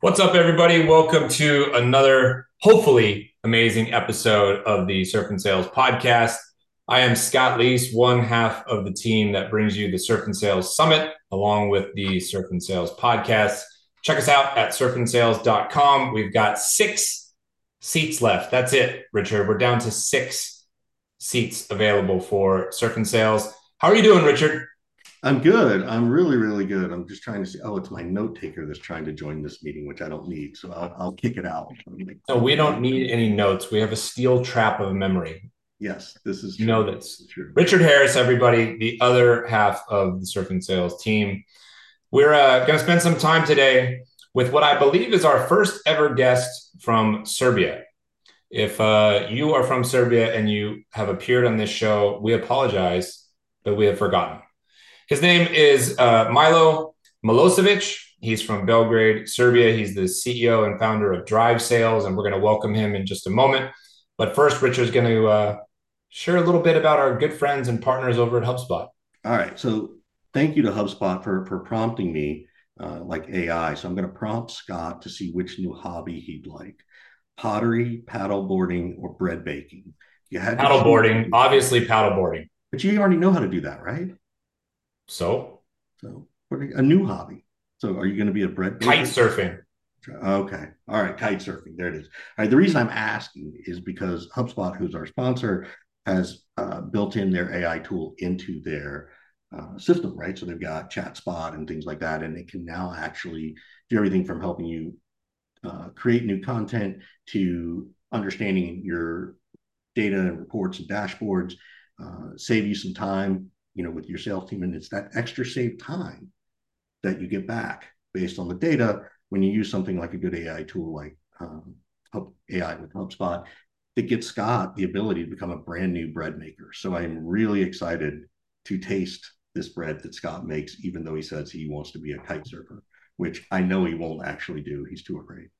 What's up, everybody? Welcome to another, hopefully, amazing episode of the Surf and Sales podcast. I am Scott Leese, one half of the team that brings you the Surf and Sales Summit, along with the Surf and Sales podcast. Check us out at surfandsales.com. We've got six seats left. That's it, Richard. We're down to six seats available for Surf and Sales. How are you doing, Richard? I'm good. I'm really, really good. I'm just trying to see. Oh, it's my note taker that's trying to join this meeting, which I don't need. So I'll, I'll kick it out. No, we don't need any notes. We have a steel trap of memory. Yes, this is true. You know that's true. Richard Harris, everybody, the other half of the Surf and Sales team. We're uh, going to spend some time today with what I believe is our first ever guest from Serbia. If uh, you are from Serbia and you have appeared on this show, we apologize, but we have forgotten. His name is uh, Milo Milosevic. He's from Belgrade, Serbia. He's the CEO and founder of Drive Sales, and we're going to welcome him in just a moment. But first, Richard's going to uh, share a little bit about our good friends and partners over at HubSpot. All right. So, thank you to HubSpot for, for prompting me uh, like AI. So, I'm going to prompt Scott to see which new hobby he'd like pottery, paddleboarding, or bread baking. You had paddleboarding, obviously, paddleboarding. But you already know how to do that, right? So, so a new hobby. So, are you going to be a bread kite surfing? Okay, all right, kite surfing. There it is. All right. The reason I'm asking is because HubSpot, who's our sponsor, has uh, built in their AI tool into their uh, system, right? So they've got ChatSpot and things like that, and it can now actually do everything from helping you uh, create new content to understanding your data and reports and dashboards, uh, save you some time you know, with your sales team. And it's that extra saved time that you get back based on the data when you use something like a good AI tool like um, AI with HubSpot that gives Scott the ability to become a brand new bread maker. So I'm really excited to taste this bread that Scott makes, even though he says he wants to be a kite surfer, which I know he won't actually do. He's too afraid.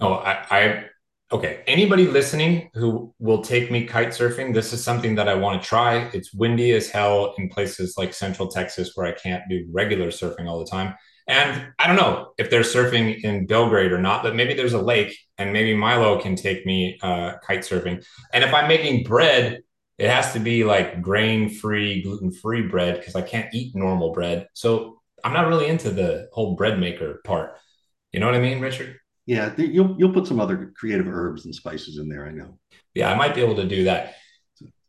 Oh, I, I okay, anybody listening who will take me kite surfing, this is something that I want to try. It's windy as hell in places like Central Texas where I can't do regular surfing all the time. And I don't know if they're surfing in Belgrade or not, but maybe there's a lake and maybe Milo can take me uh, kite surfing. And if I'm making bread, it has to be like grain free, gluten free bread because I can't eat normal bread. So I'm not really into the whole bread maker part. You know what I mean, Richard? Yeah, you'll you'll put some other creative herbs and spices in there. I know. Yeah, I might be able to do that.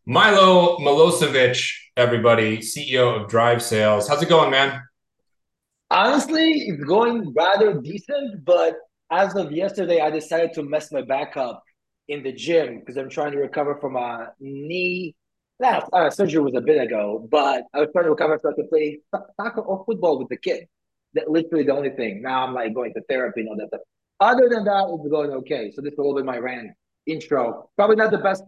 Milo Milosevic, everybody, CEO of Drive Sales. How's it going, man? Honestly, it's going rather decent, but as of yesterday, I decided to mess my back up in the gym because I'm trying to recover from a knee. That uh, surgery was a bit ago, but I was trying to recover so I could play soccer or football with the kid. That literally the only thing. Now I'm like going to therapy and all that stuff. Other than that, it's going okay. So this will be my rant intro. Probably not the best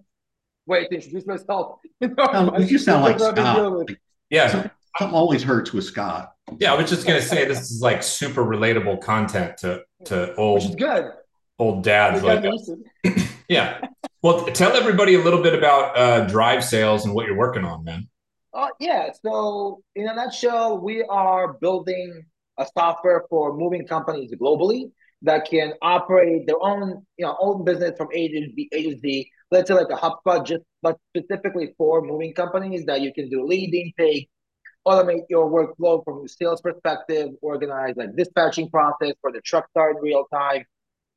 way to introduce myself. You, know, you sound like Scott. Yeah. Something, something always hurts with Scott. Yeah, I was just gonna say this is like super relatable content to to old Which is good. Old dads like yeah. Well, tell everybody a little bit about uh, Drive Sales and what you're working on, man. Uh, yeah. So, in a nutshell, we are building a software for moving companies globally that can operate their own, you know, own business from A to B, A to Z. Let's say like a HubSpot, just but specifically for moving companies that you can do lead intake, automate your workflow from a sales perspective, organize like dispatching process for the truck start in real time,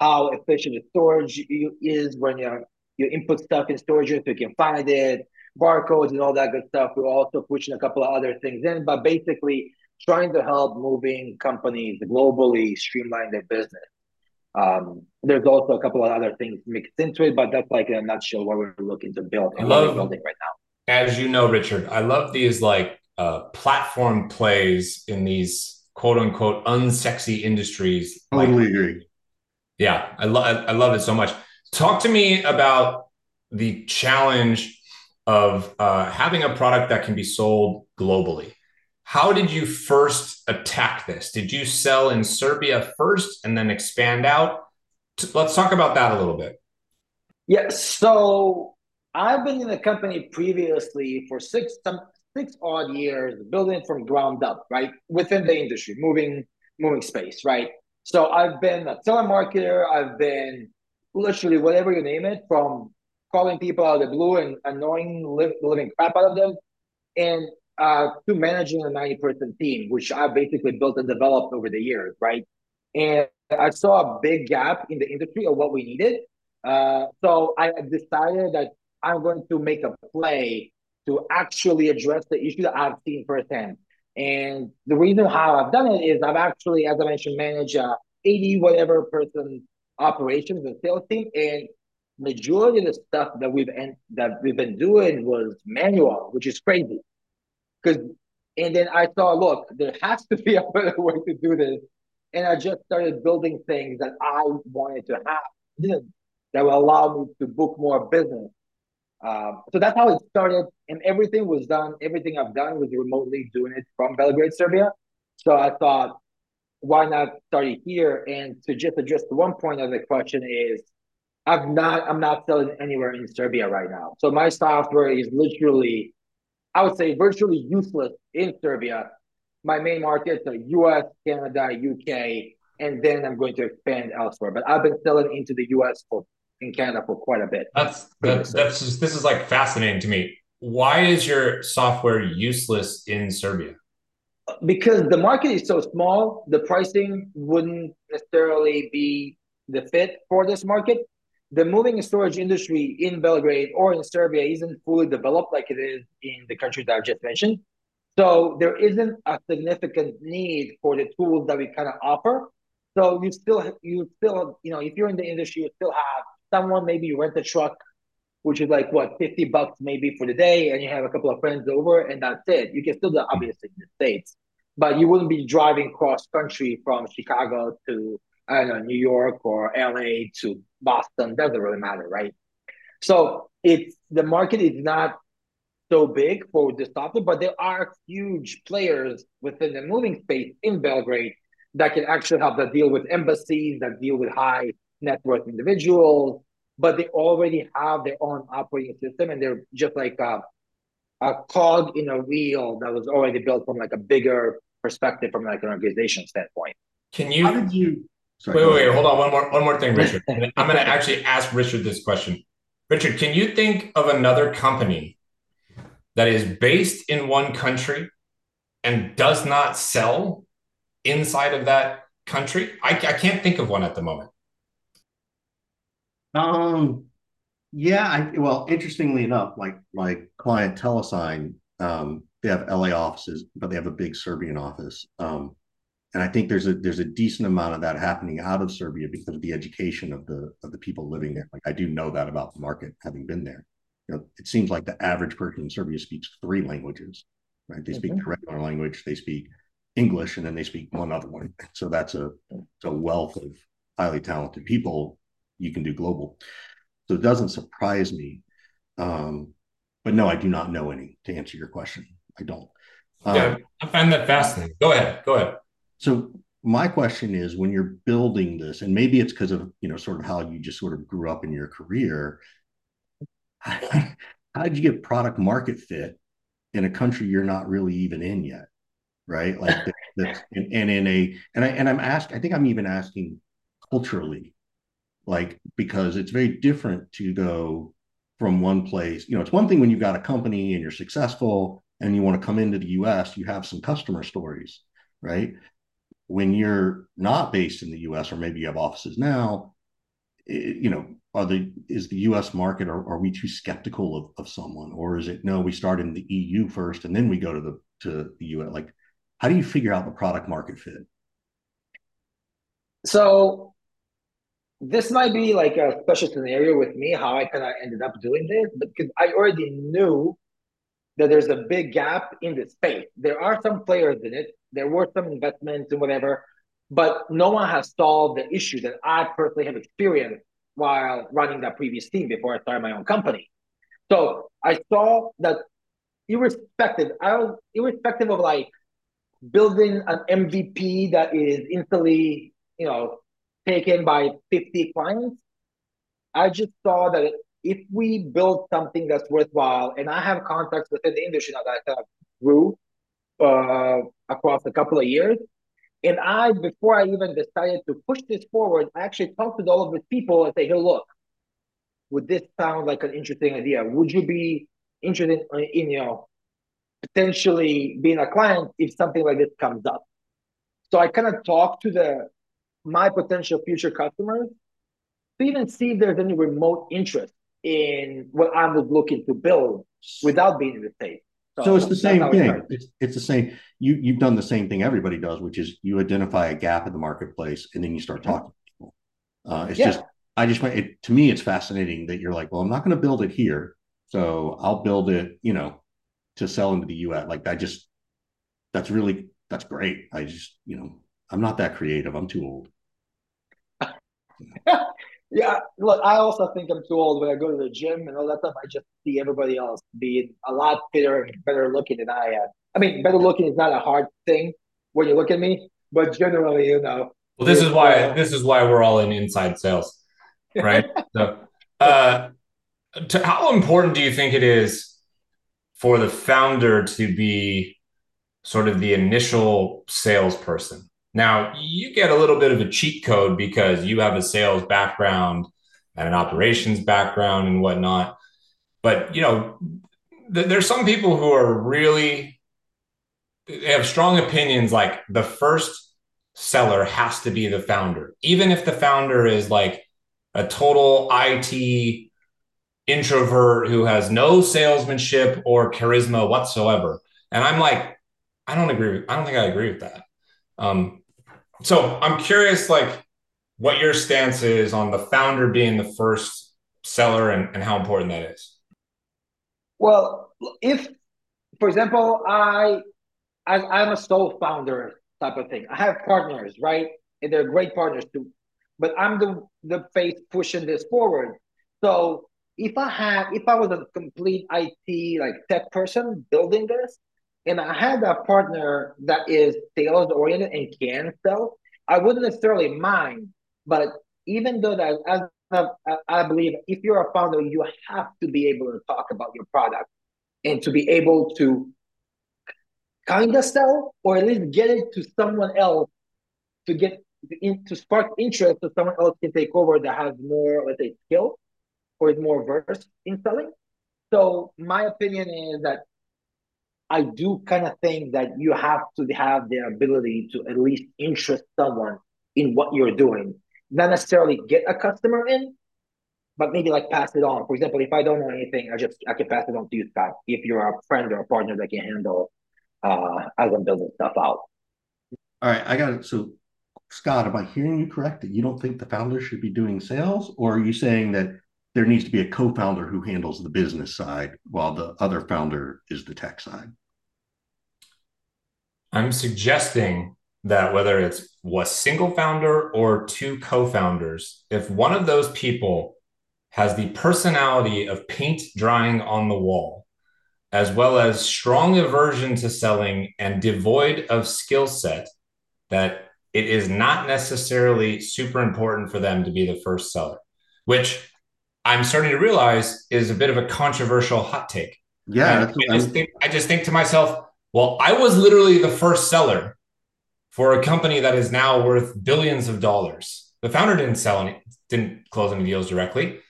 how efficient the storage is when you you input stuff in storage so you can find it, barcodes and all that good stuff. We're also pushing a couple of other things in, but basically trying to help moving companies globally streamline their business. Um, there's also a couple of other things mixed into it, but that's like in a nutshell what we're looking to build and love, building right now. As you know, Richard, I love these like uh, platform plays in these quote unquote unsexy industries. Totally like, agree. Yeah, I love I love it so much. Talk to me about the challenge of uh, having a product that can be sold globally. How did you first attack this? Did you sell in Serbia first and then expand out? Let's talk about that a little bit. Yeah, so I've been in the company previously for six some six odd years, building from ground up, right within the industry, moving moving space, right. So I've been a telemarketer. I've been literally whatever you name it, from calling people out of the blue and annoying living crap out of them, and uh, to managing a 90 person team, which I basically built and developed over the years, right? And I saw a big gap in the industry of what we needed. Uh, so I decided that I'm going to make a play to actually address the issue that I've seen firsthand. And the reason how I've done it is I've actually, as I mentioned, managed a 80 whatever person operations and sales team, and majority of the stuff that we've that we've been doing was manual, which is crazy. Because and then I saw, look, there has to be a better way to do this, and I just started building things that I wanted to have that will allow me to book more business. Um, so that's how it started, and everything was done. Everything I've done was remotely doing it from Belgrade, Serbia. So I thought, why not start it here? And to just address the one point of the question is, I'm not I'm not selling anywhere in Serbia right now. So my software is literally, I would say, virtually useless in Serbia. My main markets are U.S., Canada, UK, and then I'm going to expand elsewhere. But I've been selling into the U.S. for in Canada for quite a bit. That's that's that's just this is like fascinating to me. Why is your software useless in Serbia? Because the market is so small, the pricing wouldn't necessarily be the fit for this market. The moving and storage industry in Belgrade or in Serbia isn't fully developed like it is in the countries that I've just mentioned. So there isn't a significant need for the tools that we kind of offer. So you still you still you know if you're in the industry, you still have someone maybe you rent a truck, which is like what fifty bucks maybe for the day, and you have a couple of friends over, and that's it. You can still do obviously in the states, but you wouldn't be driving cross country from Chicago to I don't know New York or LA to Boston. Doesn't really matter, right? So it's the market is not so big for the software, but there are huge players within the moving space in Belgrade that can actually help that deal with embassies, that deal with high net worth individuals, but they already have their own operating system and they're just like a, a cog in a wheel that was already built from like a bigger perspective from like an organization standpoint. Can you? How did you? Sorry, wait, wait, wait, hold on. One more, one more thing, Richard. I'm going to actually ask Richard this question. Richard, can you think of another company that is based in one country and does not sell inside of that country? I, I can't think of one at the moment. Um, yeah, I well, interestingly enough, like my client Telesign, um, they have LA offices, but they have a big Serbian office. Um, and I think there's a there's a decent amount of that happening out of Serbia because of the education of the of the people living there. Like I do know that about the market, having been there. You know, it seems like the average person in Serbia speaks three languages, right? They speak mm-hmm. the regular language, they speak English, and then they speak one other one. So that's a, a wealth of highly talented people you can do global. So it doesn't surprise me. Um, but no, I do not know any to answer your question. I don't. Um, yeah, I find that fascinating. Go ahead. Go ahead. So my question is when you're building this, and maybe it's because of, you know, sort of how you just sort of grew up in your career. how did you get product market fit in a country you're not really even in yet? Right. Like that, and, and in a, and I, and I'm asked, I think I'm even asking culturally, like because it's very different to go from one place you know it's one thing when you've got a company and you're successful and you want to come into the us you have some customer stories right when you're not based in the us or maybe you have offices now it, you know are the is the us market or are we too skeptical of, of someone? Or is it no we start in the eu first and then we go to the to the us like how do you figure out the product market fit? So this might be like a special scenario with me how I kind of ended up doing this, because I already knew that there's a big gap in the space. There are some players in it. There were some investments and whatever, but no one has solved the issue that I personally have experienced while running that previous team before I started my own company. So I saw that irrespective, I was irrespective of like building an MVP that is instantly, you know, taken by 50 clients. I just saw that if we build something that's worthwhile, and I have contacts within the industry now that I of grew uh, across a couple of years, And I, before I even decided to push this forward, I actually talked to all of these people and say, hey, look, would this sound like an interesting idea? Would you be interested in, in you know, potentially being a client if something like this comes up? So I kind of talked to the my potential future customers to even see if there's any remote interest in what I was looking to build without being in the state. So, so it's the same thing. It's, it's the same. You you've done the same thing everybody does, which is you identify a gap in the marketplace and then you start mm-hmm. talking to people. Uh, it's yeah. just I just it to me. It's fascinating that you're like, well, I'm not going to build it here, so I'll build it, you know, to sell into the U.S. Like I just that's really that's great. I just you know I'm not that creative. I'm too old. Yeah, look, I also think I'm too old when I go to the gym and all that stuff. I just see everybody else being a lot fitter and better looking than I am. I mean, better looking is not a hard thing when you look at me, but generally, you know. Well, this is why uh, this is why we're all in inside sales, right? so, uh, to, how important do you think it is for the founder to be sort of the initial salesperson? Now, you get a little bit of a cheat code because you have a sales background and an operations background and whatnot. But, you know, th- there's some people who are really, they have strong opinions like the first seller has to be the founder, even if the founder is like a total IT introvert who has no salesmanship or charisma whatsoever. And I'm like, I don't agree. I don't think I agree with that. Um, so I'm curious, like, what your stance is on the founder being the first seller and, and how important that is. Well, if, for example, I, as I'm a sole founder type of thing. I have partners, right, and they're great partners too. But I'm the the face pushing this forward. So if I had, if I was a complete IT like tech person building this, and I had a partner that is sales oriented and can sell, I wouldn't necessarily mind. But even though that, as I believe, if you're a founder, you have to be able to talk about your product and to be able to kind of sell or at least get it to someone else to get in, to spark interest so someone else can take over that has more, let's say, skill or is more versed in selling. So my opinion is that I do kind of think that you have to have the ability to at least interest someone in what you're doing. Not necessarily get a customer in, but maybe like pass it on. For example, if I don't know anything, I just I can pass it on to you, Scott. If you're a friend or a partner that can handle uh, as I'm building stuff out. All right, I got it. So, Scott, am I hearing you correct that you don't think the founder should be doing sales, or are you saying that there needs to be a co-founder who handles the business side while the other founder is the tech side? I'm suggesting that whether it's a single founder or two co-founders, if one of those people has the personality of paint drying on the wall, as well as strong aversion to selling and devoid of skill set, that it is not necessarily super important for them to be the first seller, which I'm starting to realize is a bit of a controversial hot take. Yeah, I just, think, I just think to myself, well, I was literally the first seller for a company that is now worth billions of dollars. The founder didn't sell any, didn't close any deals directly.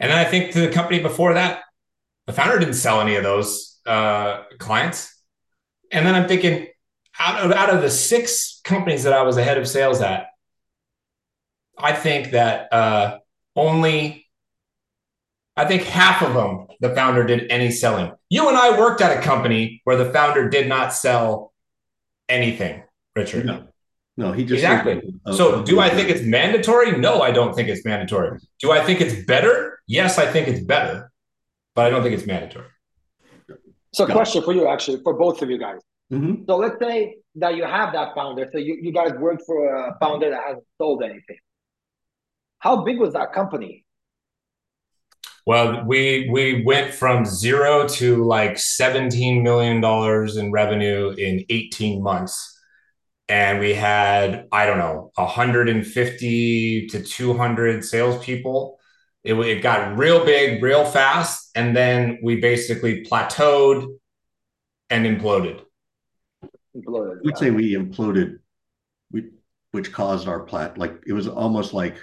And then I think to the company before that, the founder didn't sell any of those uh, clients. And then I'm thinking, out of out of the six companies that I was ahead of sales at, I think that uh, only I think half of them the founder did any selling. You and I worked at a company where the founder did not sell anything, Richard. No, no he just exactly. Uh, so, uh, do I uh, think it's mandatory? No, I don't think it's mandatory. Do I think it's better? Yes, I think it's better, but I don't think it's mandatory. So, question for you, actually, for both of you guys. Mm-hmm. So, let's say that you have that founder. So, you, you guys worked for a founder that hasn't sold anything. How big was that company? Well, we we went from zero to like seventeen million dollars in revenue in eighteen months, and we had I don't know hundred and fifty to two hundred salespeople. It, it got real big, real fast, and then we basically plateaued and imploded. Imploded. We'd say we imploded. We which caused our plat like it was almost like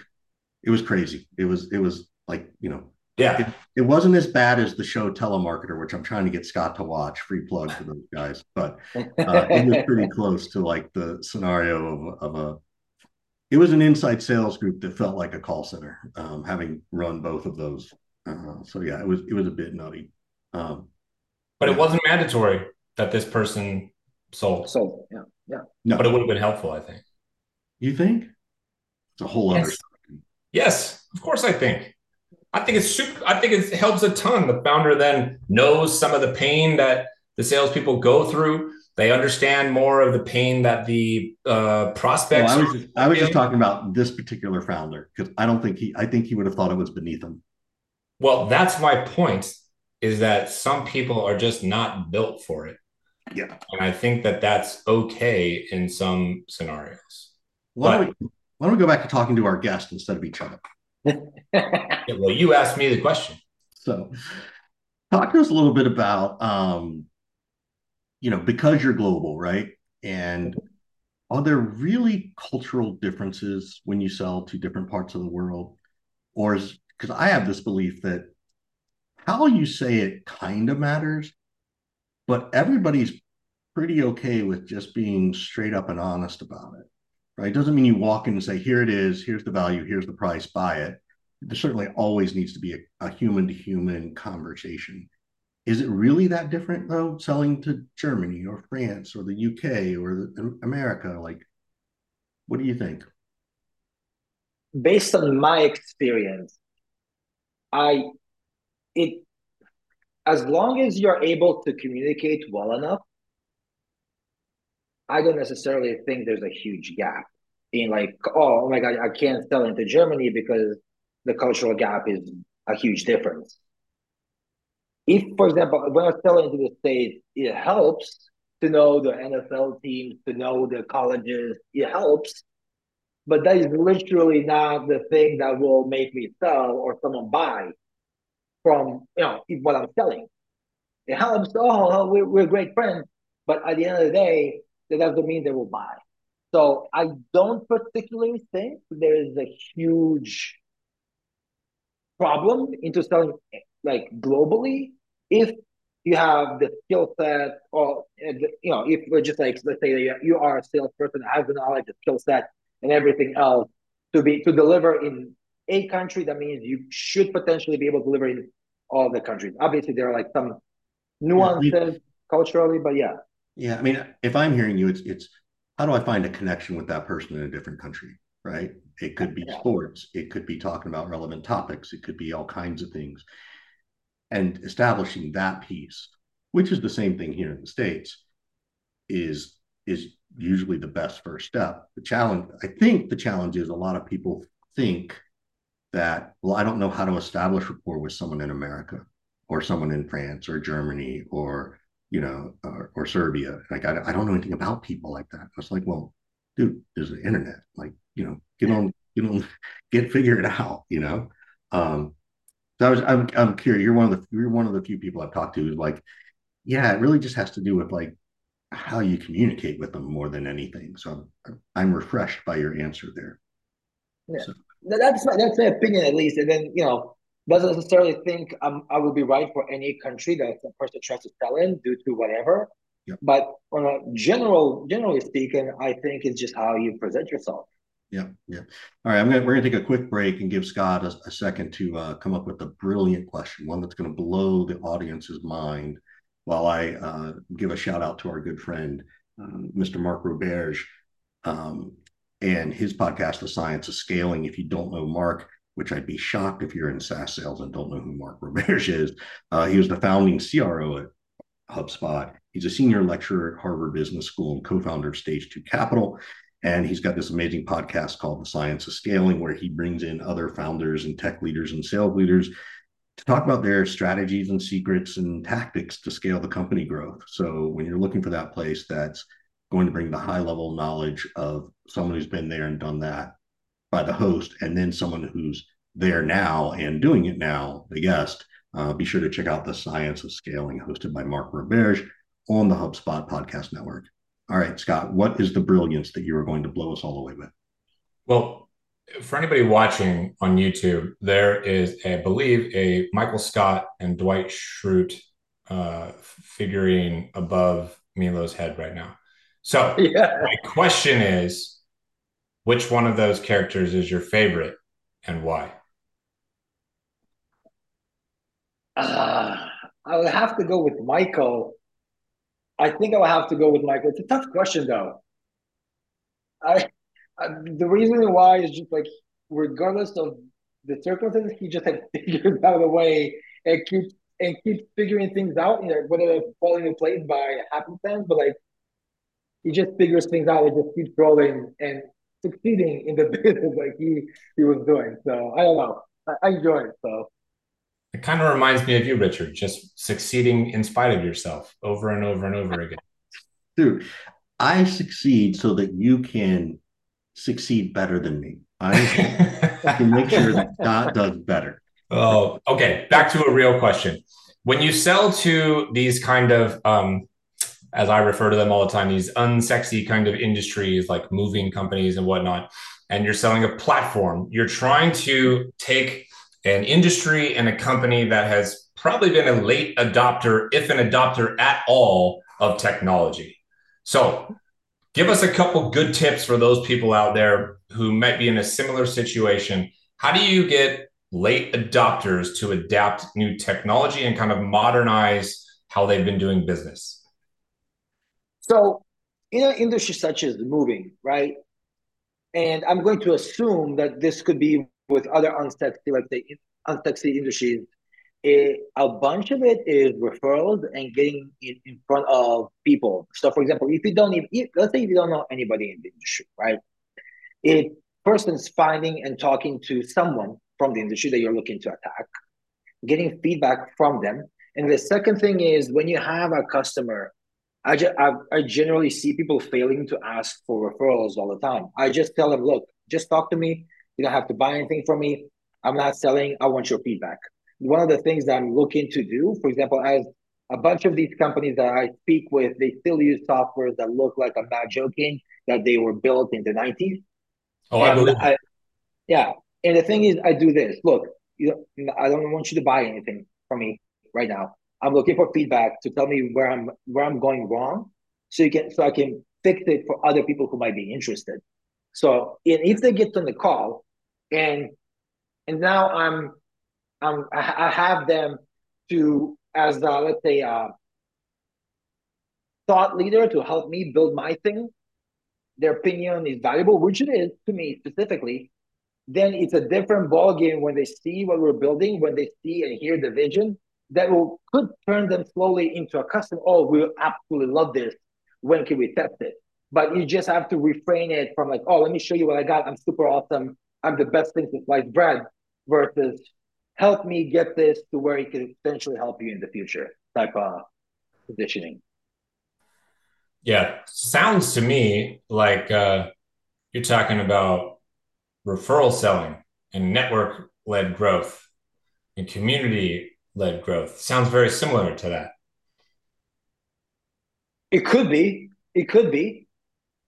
it was crazy. It was it was like you know yeah. It, it, wasn't as bad as the show Telemarketer, which I'm trying to get Scott to watch. Free plug for those guys, but uh, it was pretty close to like the scenario of, of a. It was an inside sales group that felt like a call center, um, having run both of those. Uh, so yeah, it was it was a bit nutty. Um, but it wasn't mandatory that this person sold. Sold, yeah, yeah. No. But it would have been helpful, I think. You think? It's a whole yes. other. Yes, of course, I think. I think it's super. I think it helps a ton. The founder then knows some of the pain that the salespeople go through. They understand more of the pain that the uh, prospects. Well, I was, just, I was just talking about this particular founder because I don't think he. I think he would have thought it was beneath him. Well, that's my point. Is that some people are just not built for it. Yeah, and I think that that's okay in some scenarios. Why, but, don't we, why don't we go back to talking to our guest instead of each other? Yeah, well, you asked me the question. So, talk to us a little bit about, um, you know, because you're global, right? And are there really cultural differences when you sell to different parts of the world? Or is because I have this belief that how you say it kind of matters, but everybody's pretty okay with just being straight up and honest about it right? It doesn't mean you walk in and say, here it is, here's the value, here's the price, buy it. There certainly always needs to be a human to human conversation. Is it really that different though, selling to Germany or France or the UK or the, America? Like, what do you think? Based on my experience, I it as long as you're able to communicate well enough, I don't necessarily think there's a huge gap in like, oh, oh my God, I can't sell into Germany because the cultural gap is a huge difference. If, for example, when I sell into the States, it helps to know the NFL teams, to know the colleges, it helps. But that is literally not the thing that will make me sell or someone buy from you know what I'm selling. It helps. Oh, oh we're, we're great friends, but at the end of the day, that doesn't mean they will buy. So I don't particularly think there is a huge problem into selling like globally if you have the skill set or you know if we're just like let's say you are a salesperson that has the knowledge the skill set and everything else to be to deliver in a country that means you should potentially be able to deliver in all the countries obviously there are like some nuances yeah, we, culturally but yeah yeah, I mean, if I'm hearing you, it's it's how do I find a connection with that person in a different country, right? It could be sports, it could be talking about relevant topics, it could be all kinds of things, and establishing that piece, which is the same thing here in the states, is is usually the best first step. The challenge, I think, the challenge is a lot of people think that well, I don't know how to establish rapport with someone in America or someone in France or Germany or you know, or, or Serbia. Like, I, I don't know anything about people like that. I was like, well, dude, there's the internet. Like, you know, get on, get on, get figure it out. You know. Um, so I was, I'm, I'm curious. You're one of the, you're one of the few people I've talked to who's like, yeah, it really just has to do with like how you communicate with them more than anything. So I'm, I'm refreshed by your answer there. Yeah, so. that's my, that's my opinion at least. And then you know, doesn't necessarily think um, I will be right for any country that a person tries to sell in due to whatever. Yep. But on a general, generally speaking, I think it's just how you present yourself. Yeah, yeah. All right, I'm gonna we're gonna take a quick break and give Scott a, a second to uh, come up with a brilliant question, one that's gonna blow the audience's mind. While I uh, give a shout out to our good friend, um, Mr. Mark Roberge, um, and his podcast, The Science of Scaling. If you don't know Mark, which I'd be shocked if you're in SaaS sales and don't know who Mark Roberge is. Uh, he was the founding CRO at HubSpot. He's a senior lecturer at Harvard Business School and co-founder of Stage Two Capital. And he's got this amazing podcast called The Science of Scaling, where he brings in other founders and tech leaders and sales leaders to talk about their strategies and secrets and tactics to scale the company growth. So when you're looking for that place that's going to bring the high level knowledge of someone who's been there and done that by the host and then someone who's there now and doing it now, the guest, uh, be sure to check out the Science of Scaling, hosted by Mark Roberge on the HubSpot Podcast Network. All right, Scott, what is the brilliance that you are going to blow us all away with? Well, for anybody watching on YouTube, there is, I believe, a Michael Scott and Dwight Schrute uh, figurine above Milo's head right now. So yeah. my question is, which one of those characters is your favorite and why? Uh, I would have to go with Michael. I think I would have to go with Michael. It's a tough question, though. I, I the reason why is just like regardless of the circumstances, he just had figured out a way and keeps and keeps figuring things out. You know, whether they're falling in place by happenstance, but like he just figures things out and just keeps rolling and succeeding in the business like he he was doing. So I don't know. I, I enjoy it. So it kind of reminds me of you, Richard, just succeeding in spite of yourself over and over and over again. Dude, I succeed so that you can succeed better than me. I can make sure that Scott does better. Oh, okay. Back to a real question. When you sell to these kind of, um, as I refer to them all the time, these unsexy kind of industries like moving companies and whatnot, and you're selling a platform, you're trying to take an industry and a company that has probably been a late adopter, if an adopter at all, of technology. So, give us a couple good tips for those people out there who might be in a similar situation. How do you get late adopters to adapt new technology and kind of modernize how they've been doing business? So, in an industry such as moving, right? And I'm going to assume that this could be with other unsexy, like the unsexy industries, it, a bunch of it is referrals and getting in, in front of people. So, for example, if you don't even, if, let's say if you don't know anybody in the industry, right? It person's finding and talking to someone from the industry that you're looking to attack, getting feedback from them. And the second thing is when you have a customer, I, just, I, I generally see people failing to ask for referrals all the time. I just tell them, look, just talk to me. You don't have to buy anything from me. I'm not selling. I want your feedback. One of the things that I'm looking to do, for example, as a bunch of these companies that I speak with, they still use software that look like I'm not joking, that they were built in the 90s. Oh, I believe. I, yeah, and the thing is, I do this. Look, you know, I don't want you to buy anything from me right now. I'm looking for feedback to tell me where I'm where I'm going wrong, so you can so I can fix it for other people who might be interested. So, and if they get on the call, and and now I'm I'm I have them to as a, let's say a thought leader to help me build my thing. Their opinion is valuable, which it is to me specifically. Then it's a different ballgame when they see what we're building, when they see and hear the vision that will could turn them slowly into a customer. Oh, we absolutely love this. When can we test it? But you just have to refrain it from like, oh, let me show you what I got. I'm super awesome. I'm the best thing to slice bread versus help me get this to where it can potentially help you in the future type of positioning. Yeah, sounds to me like uh, you're talking about referral selling and network led growth and community led growth. Sounds very similar to that. It could be. It could be.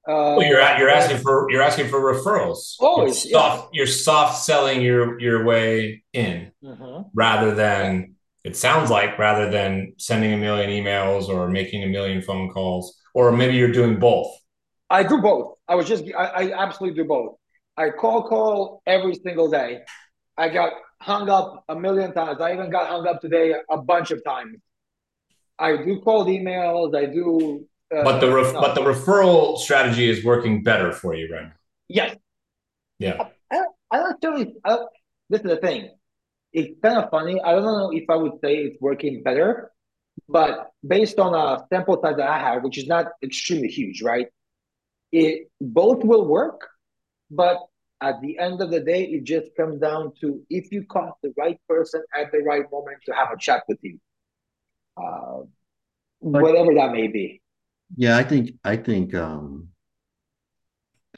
Uh, well, you're at, you're asking for you're asking for referrals. Always, you're soft, yeah. you're soft selling your your way in, mm-hmm. rather than it sounds like rather than sending a million emails or making a million phone calls, or maybe you're doing both. I do both. I was just I, I absolutely do both. I call call every single day. I got hung up a million times. I even got hung up today a bunch of times. I do cold emails. I do uh, but the ref- no. but the referral strategy is working better for you right now. Yes. Yeah. I, I don't really. I, this is the thing. It's kind of funny. I don't know if I would say it's working better, but based on a sample size that I have, which is not extremely huge, right? It both will work, but at the end of the day, it just comes down to if you caught the right person at the right moment to have a chat with you, uh, whatever that may be. Yeah, I think I think um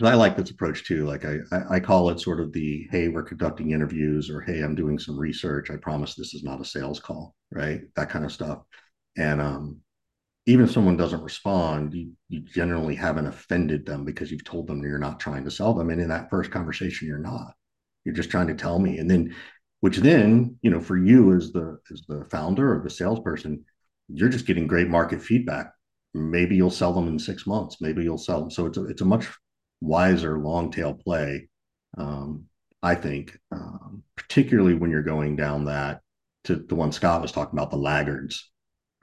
I like this approach too. Like I, I call it sort of the hey, we're conducting interviews or hey, I'm doing some research. I promise this is not a sales call, right? That kind of stuff. And um even if someone doesn't respond, you, you generally haven't offended them because you've told them you're not trying to sell them. And in that first conversation, you're not. You're just trying to tell me. And then, which then, you know, for you as the as the founder or the salesperson, you're just getting great market feedback. Maybe you'll sell them in six months. Maybe you'll sell them. So it's a it's a much wiser long tail play, um, I think, um, particularly when you're going down that to the one Scott was talking about the laggards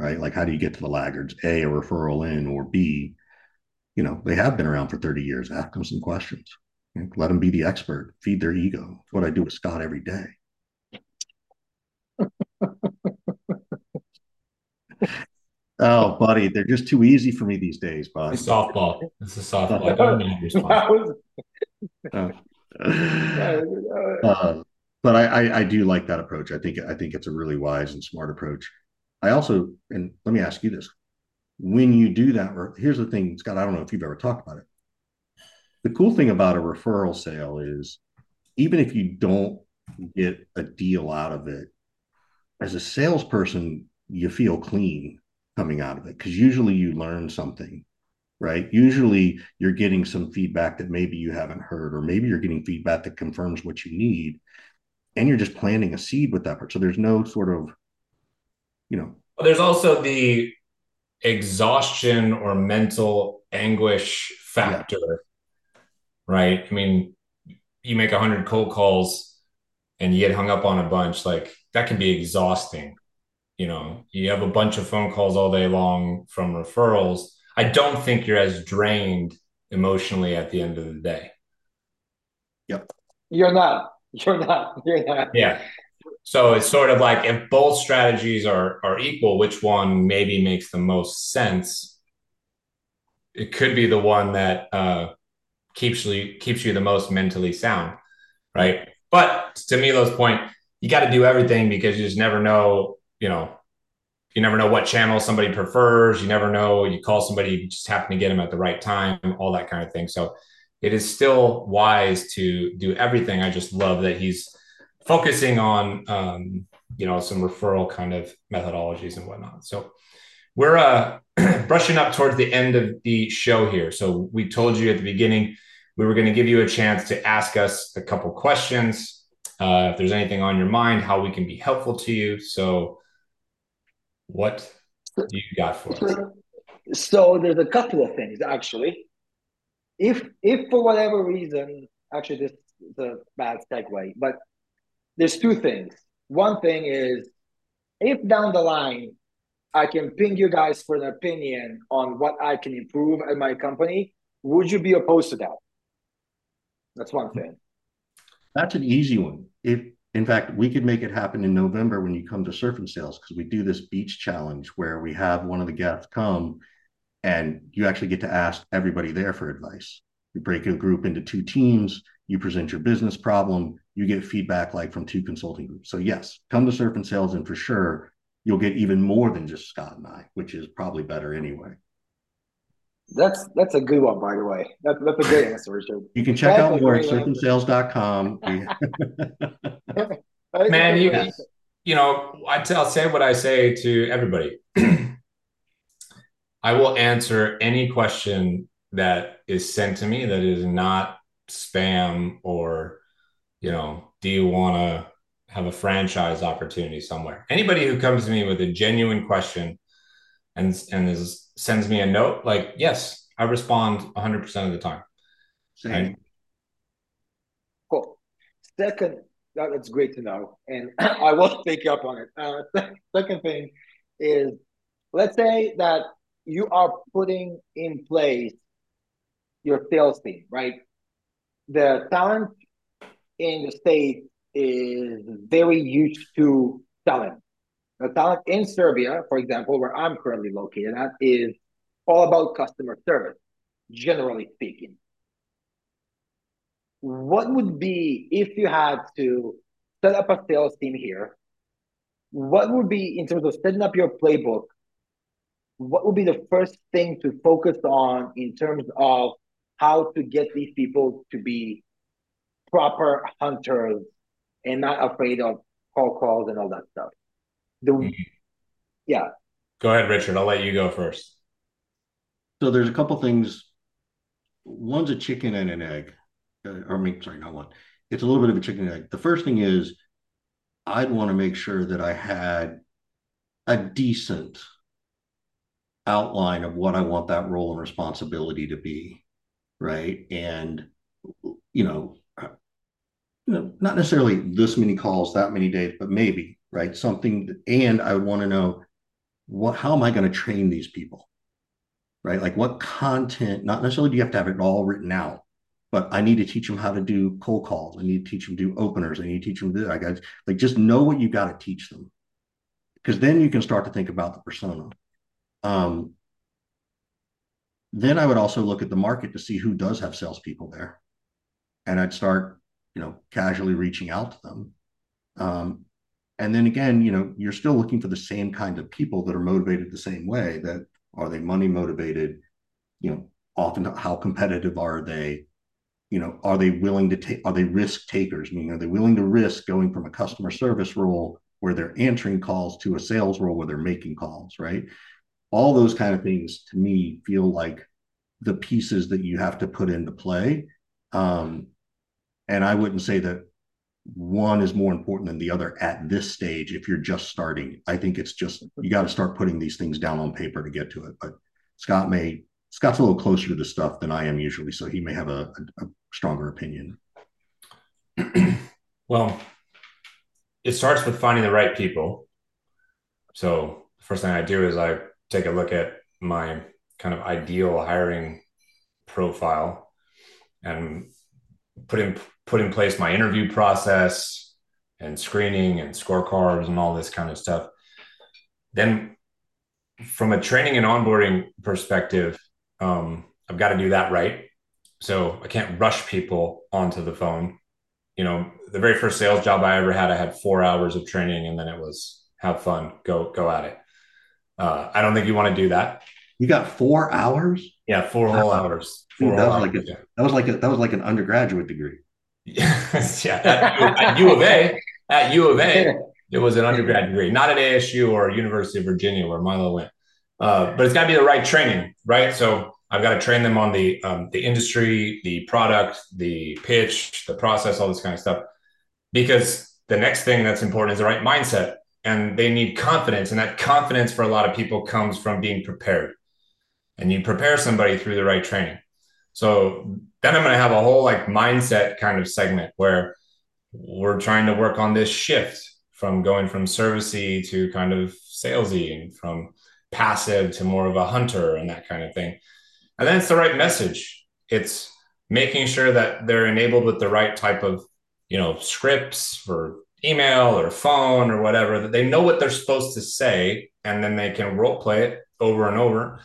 right? Like, how do you get to the laggards? A, a referral in, or B, you know, they have been around for 30 years. Ask them some questions. Let them be the expert, feed their ego. It's what I do with Scott every day. oh, buddy, they're just too easy for me these days, bud. It's softball. It's a softball. I don't need response. uh, uh, but I, I, I do like that approach. I think I think it's a really wise and smart approach. I also, and let me ask you this: when you do that, here's the thing, Scott. I don't know if you've ever talked about it. The cool thing about a referral sale is, even if you don't get a deal out of it, as a salesperson, you feel clean coming out of it because usually you learn something right? Usually you're getting some feedback that maybe you haven't heard, or maybe you're getting feedback that confirms what you need. And you're just planting a seed with that. So there's no sort of you know. There's also the exhaustion or mental anguish factor, yeah. right? I mean, you make 100 cold calls and you get hung up on a bunch, like that can be exhausting. You know, you have a bunch of phone calls all day long from referrals. I don't think you're as drained emotionally at the end of the day. Yep. You're not. You're not. You're not. Yeah. So it's sort of like if both strategies are are equal, which one maybe makes the most sense? It could be the one that uh, keeps you keeps you the most mentally sound, right? But to Milo's point, you got to do everything because you just never know, you know, you never know what channel somebody prefers. You never know. You call somebody, you just happen to get them at the right time, all that kind of thing. So it is still wise to do everything. I just love that he's focusing on um, you know some referral kind of methodologies and whatnot. So we're uh, brushing up towards the end of the show here. So we told you at the beginning we were going to give you a chance to ask us a couple questions. Uh, if there's anything on your mind, how we can be helpful to you. So, what do you got for us? So there's a couple of things actually. If if for whatever reason, actually this is a bad segue, but there's two things. One thing is if down the line I can ping you guys for an opinion on what I can improve at my company, would you be opposed to that? That's one thing. That's an easy one. If in fact we could make it happen in November when you come to surf and sales because we do this beach challenge where we have one of the guests come and you actually get to ask everybody there for advice. You break a group into two teams, you present your business problem, you get feedback like from two consulting groups. So yes, come to Surf and Sales, and for sure you'll get even more than just Scott and I, which is probably better anyway. That's that's a good one, by the way. That's that's a great answer, Richard. You can check that's out more at surfandsales.com. Man, you you know, I will say what I say to everybody. I will answer any question that is sent to me that is not spam or you know, do you want to have a franchise opportunity somewhere? Anybody who comes to me with a genuine question and and is sends me a note, like, yes, I respond 100% of the time. Right? Cool. Second, that's great to know. And I will take you up on it. Uh, second thing is let's say that you are putting in place your sales team, right? The talent in the state is very used to talent. The talent in Serbia, for example, where I'm currently located at, is all about customer service, generally speaking. What would be if you had to set up a sales team here? What would be in terms of setting up your playbook? What would be the first thing to focus on in terms of how to get these people to be proper hunters and not afraid of call calls and all that stuff. The mm-hmm. yeah. Go ahead, Richard. I'll let you go first. So there's a couple things. One's a chicken and an egg, uh, or I mean, sorry, not one. It's a little bit of a chicken and egg. The first thing is I'd want to make sure that I had a decent outline of what I want that role and responsibility to be, right? And you know, know, not necessarily this many calls, that many days, but maybe right something. And I would want to know what, how am I going to train these people, right? Like what content? Not necessarily do you have to have it all written out, but I need to teach them how to do cold calls. I need to teach them to do openers. I need to teach them to I got like just know what you got to teach them, because then you can start to think about the persona. Um, then I would also look at the market to see who does have salespeople there, and I'd start, you know, casually reaching out to them. Um, and then again, you know, you're still looking for the same kind of people that are motivated the same way. That are they money motivated? You know, often how competitive are they? You know, are they willing to take? Are they risk takers? Meaning, are they willing to risk going from a customer service role where they're answering calls to a sales role where they're making calls? Right all those kind of things to me feel like the pieces that you have to put into play. Um, and I wouldn't say that one is more important than the other at this stage if you're just starting. I think it's just you got to start putting these things down on paper to get to it. But Scott may Scott's a little closer to the stuff than I am usually, so he may have a, a, stronger opinion. well, it starts with finding the right people. So the first thing I do is I take a look at my kind of ideal hiring profile and put in put in place my interview process and screening and scorecards and all this kind of stuff then from a training and onboarding perspective um, i've got to do that right so i can't rush people onto the phone you know the very first sales job i ever had i had four hours of training and then it was have fun go go at it uh, I don't think you want to do that. You got four hours? Yeah, four whole hours. Four that, was hours. Like a, that was like a, that was like an undergraduate degree. yeah, at, at U of A, at U of A, it was an undergrad degree, not at ASU or University of Virginia where Milo went. Uh, but it's got to be the right training, right? So I've got to train them on the um, the industry, the product, the pitch, the process, all this kind of stuff. Because the next thing that's important is the right mindset and they need confidence. And that confidence for a lot of people comes from being prepared. And you prepare somebody through the right training. So then I'm going to have a whole like mindset kind of segment where we're trying to work on this shift from going from servicey to kind of salesy and from passive to more of a hunter and that kind of thing. And then it's the right message. It's making sure that they're enabled with the right type of, you know, scripts for email or phone or whatever that they know what they're supposed to say and then they can role play it over and over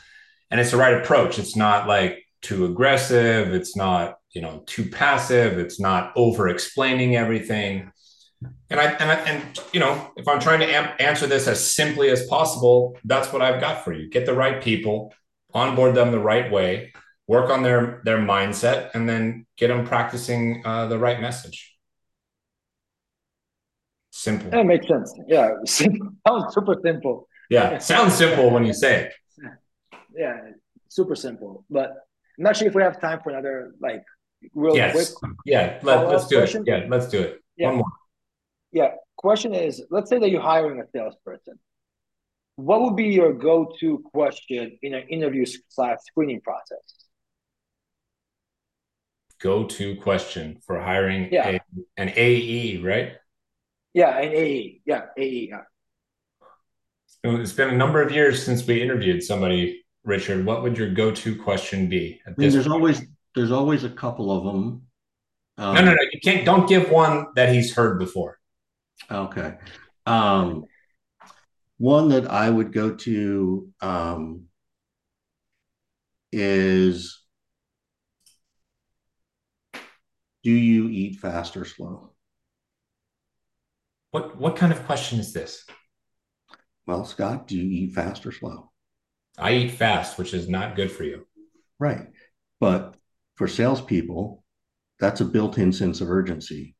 and it's the right approach it's not like too aggressive it's not you know too passive it's not over explaining everything and I, and I and you know if i'm trying to am- answer this as simply as possible that's what i've got for you get the right people onboard them the right way work on their their mindset and then get them practicing uh, the right message Simple. That makes sense. Yeah, simple. sounds super simple. Yeah, sounds simple when you say it. Yeah, super simple. But I'm not sure if we have time for another like real yes. quick. Yeah, let, us do question. it. Yeah, let's do it. Yeah. One more. Yeah. Question is, let's say that you're hiring a salesperson. What would be your go-to question in an interview slash screening process? Go-to question for hiring yeah. a, an AE, right? Yeah, and AE. Yeah, AE. Yeah. It's been a number of years since we interviewed somebody, Richard. What would your go-to question be? I mean, there's point? always there's always a couple of them. Um, no, no, no. You can't. Don't give one that he's heard before. Okay. Um, one that I would go to um, is Do you eat fast or slow? What what kind of question is this? Well, Scott, do you eat fast or slow? I eat fast, which is not good for you. Right. But for salespeople, that's a built-in sense of urgency.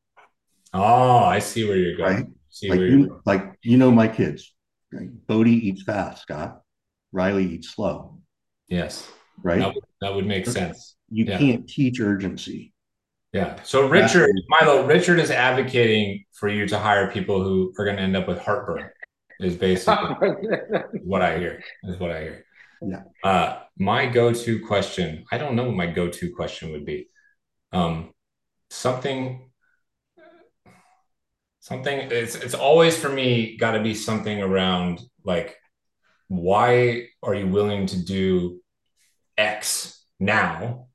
Oh, I see where you're going. Right? See like you, like you know my kids. Right? Bodie eats fast, Scott. Riley eats slow. Yes. Right. That would, that would make sense. You Yeah. can't teach urgency. Yeah. So Richard, Milo, Richard is advocating for you to hire people who are going to end up with heartburn. Is basically what I hear. Is what I hear. Yeah. Uh, my go-to question. I don't know what my go-to question would be. Um, something. Something. It's it's always for me got to be something around like, why are you willing to do X now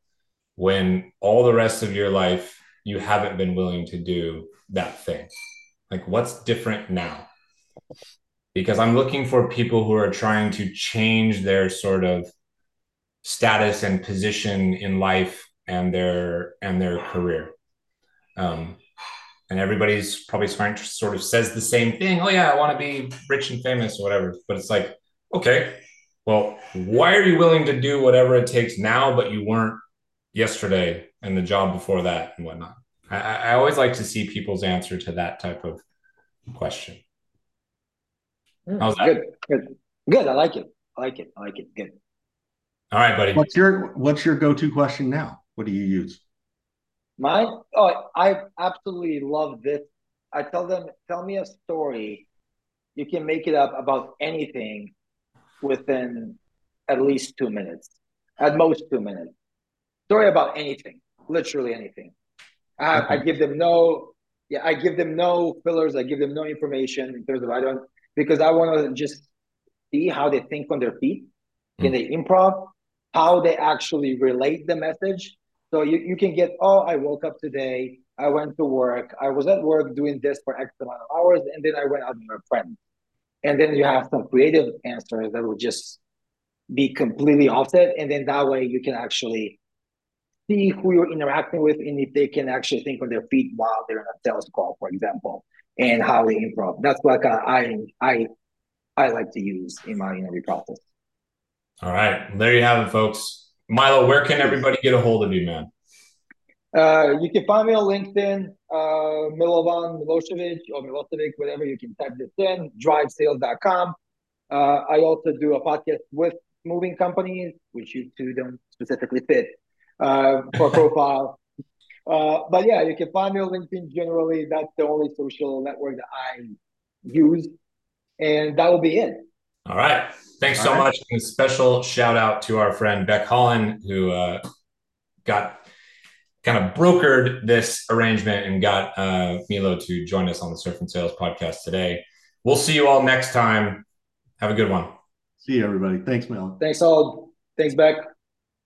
when all the rest of your life you haven't been willing to do that thing? Like, what's different now? Because I'm looking for people who are trying to change their sort of status and position in life and their and their career. Um, and everybody's probably sort of says the same thing. Oh yeah, I want to be rich and famous or whatever. But it's like, okay, well, why are you willing to do whatever it takes now, but you weren't yesterday and the job before that and whatnot? I, I always like to see people's answer to that type of question. Mm. How's that? Good, good, good. I like it. I like it. I like it. Good. All right, buddy. What's your What's your go to question now? What do you use? Mine? Oh, I absolutely love this. I tell them, tell me a story. You can make it up about anything within at least two minutes, at most two minutes. Story about anything, literally anything. I, I give them no, yeah, I give them no fillers. I give them no information in terms of I don't because I want to just see how they think on their feet. Can they improv? How they actually relate the message. So you, you can get, oh, I woke up today, I went to work, I was at work doing this for X amount of hours, and then I went out with my friend. And then you have some creative answers that will just be completely offset. And then that way you can actually see who you're interacting with and if they can actually think on their feet while they're in a sales call, for example, and how they improv. That's like I like to use in my interview process. All right. There you have it, folks. Milo, where can everybody get a hold of you, man? Uh, you can find me on LinkedIn, uh, Milovan Milosevic or Milosevic, whatever. You can type this in, drivesales.com. Uh, I also do a podcast with moving companies, which you two don't specifically fit uh, for profile. Uh, but yeah, you can find me on LinkedIn generally. That's the only social network that I use. And that will be it. All right. Thanks All so right. much. And a special shout out to our friend Beck Holland, who uh, got kind of brokered this arrangement and got uh, Milo to join us on the Surf and Sales podcast today. We'll see you all next time. Have a good one. See you, everybody. Thanks, Mel. Thanks all. Thanks, Beck.